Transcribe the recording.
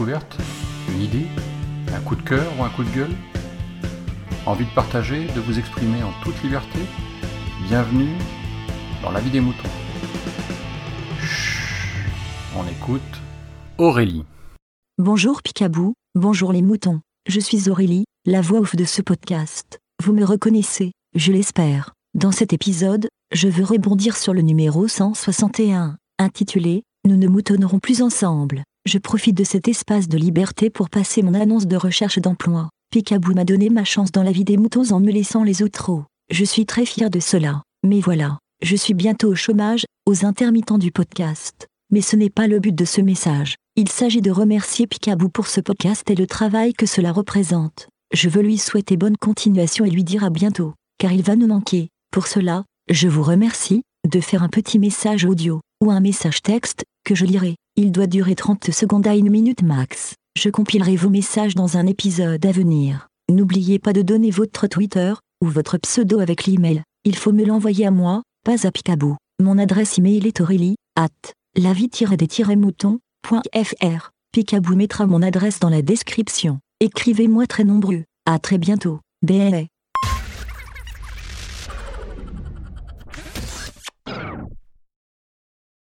Une idée Un coup de cœur ou un coup de gueule Envie de partager, de vous exprimer en toute liberté Bienvenue dans la vie des moutons. On écoute Aurélie. Bonjour Picabou, bonjour les moutons. Je suis Aurélie, la voix off de ce podcast. Vous me reconnaissez, je l'espère. Dans cet épisode, je veux rebondir sur le numéro 161, intitulé Nous ne moutonnerons plus ensemble. Je profite de cet espace de liberté pour passer mon annonce de recherche d'emploi. Picabou m'a donné ma chance dans la vie des moutons en me laissant les outros. Je suis très fier de cela. Mais voilà, je suis bientôt au chômage, aux intermittents du podcast. Mais ce n'est pas le but de ce message. Il s'agit de remercier Picabou pour ce podcast et le travail que cela représente. Je veux lui souhaiter bonne continuation et lui dire à bientôt, car il va nous manquer. Pour cela, je vous remercie de faire un petit message audio ou un message texte que je lirai. Il doit durer 30 secondes à une minute max. Je compilerai vos messages dans un épisode à venir. N'oubliez pas de donner votre Twitter ou votre pseudo avec l'email. Il faut me l'envoyer à moi, pas à Picaboo. Mon adresse email est aurélie at la des moutonfr Picaboo mettra mon adresse dans la description. Écrivez-moi très nombreux. À très bientôt. BLA.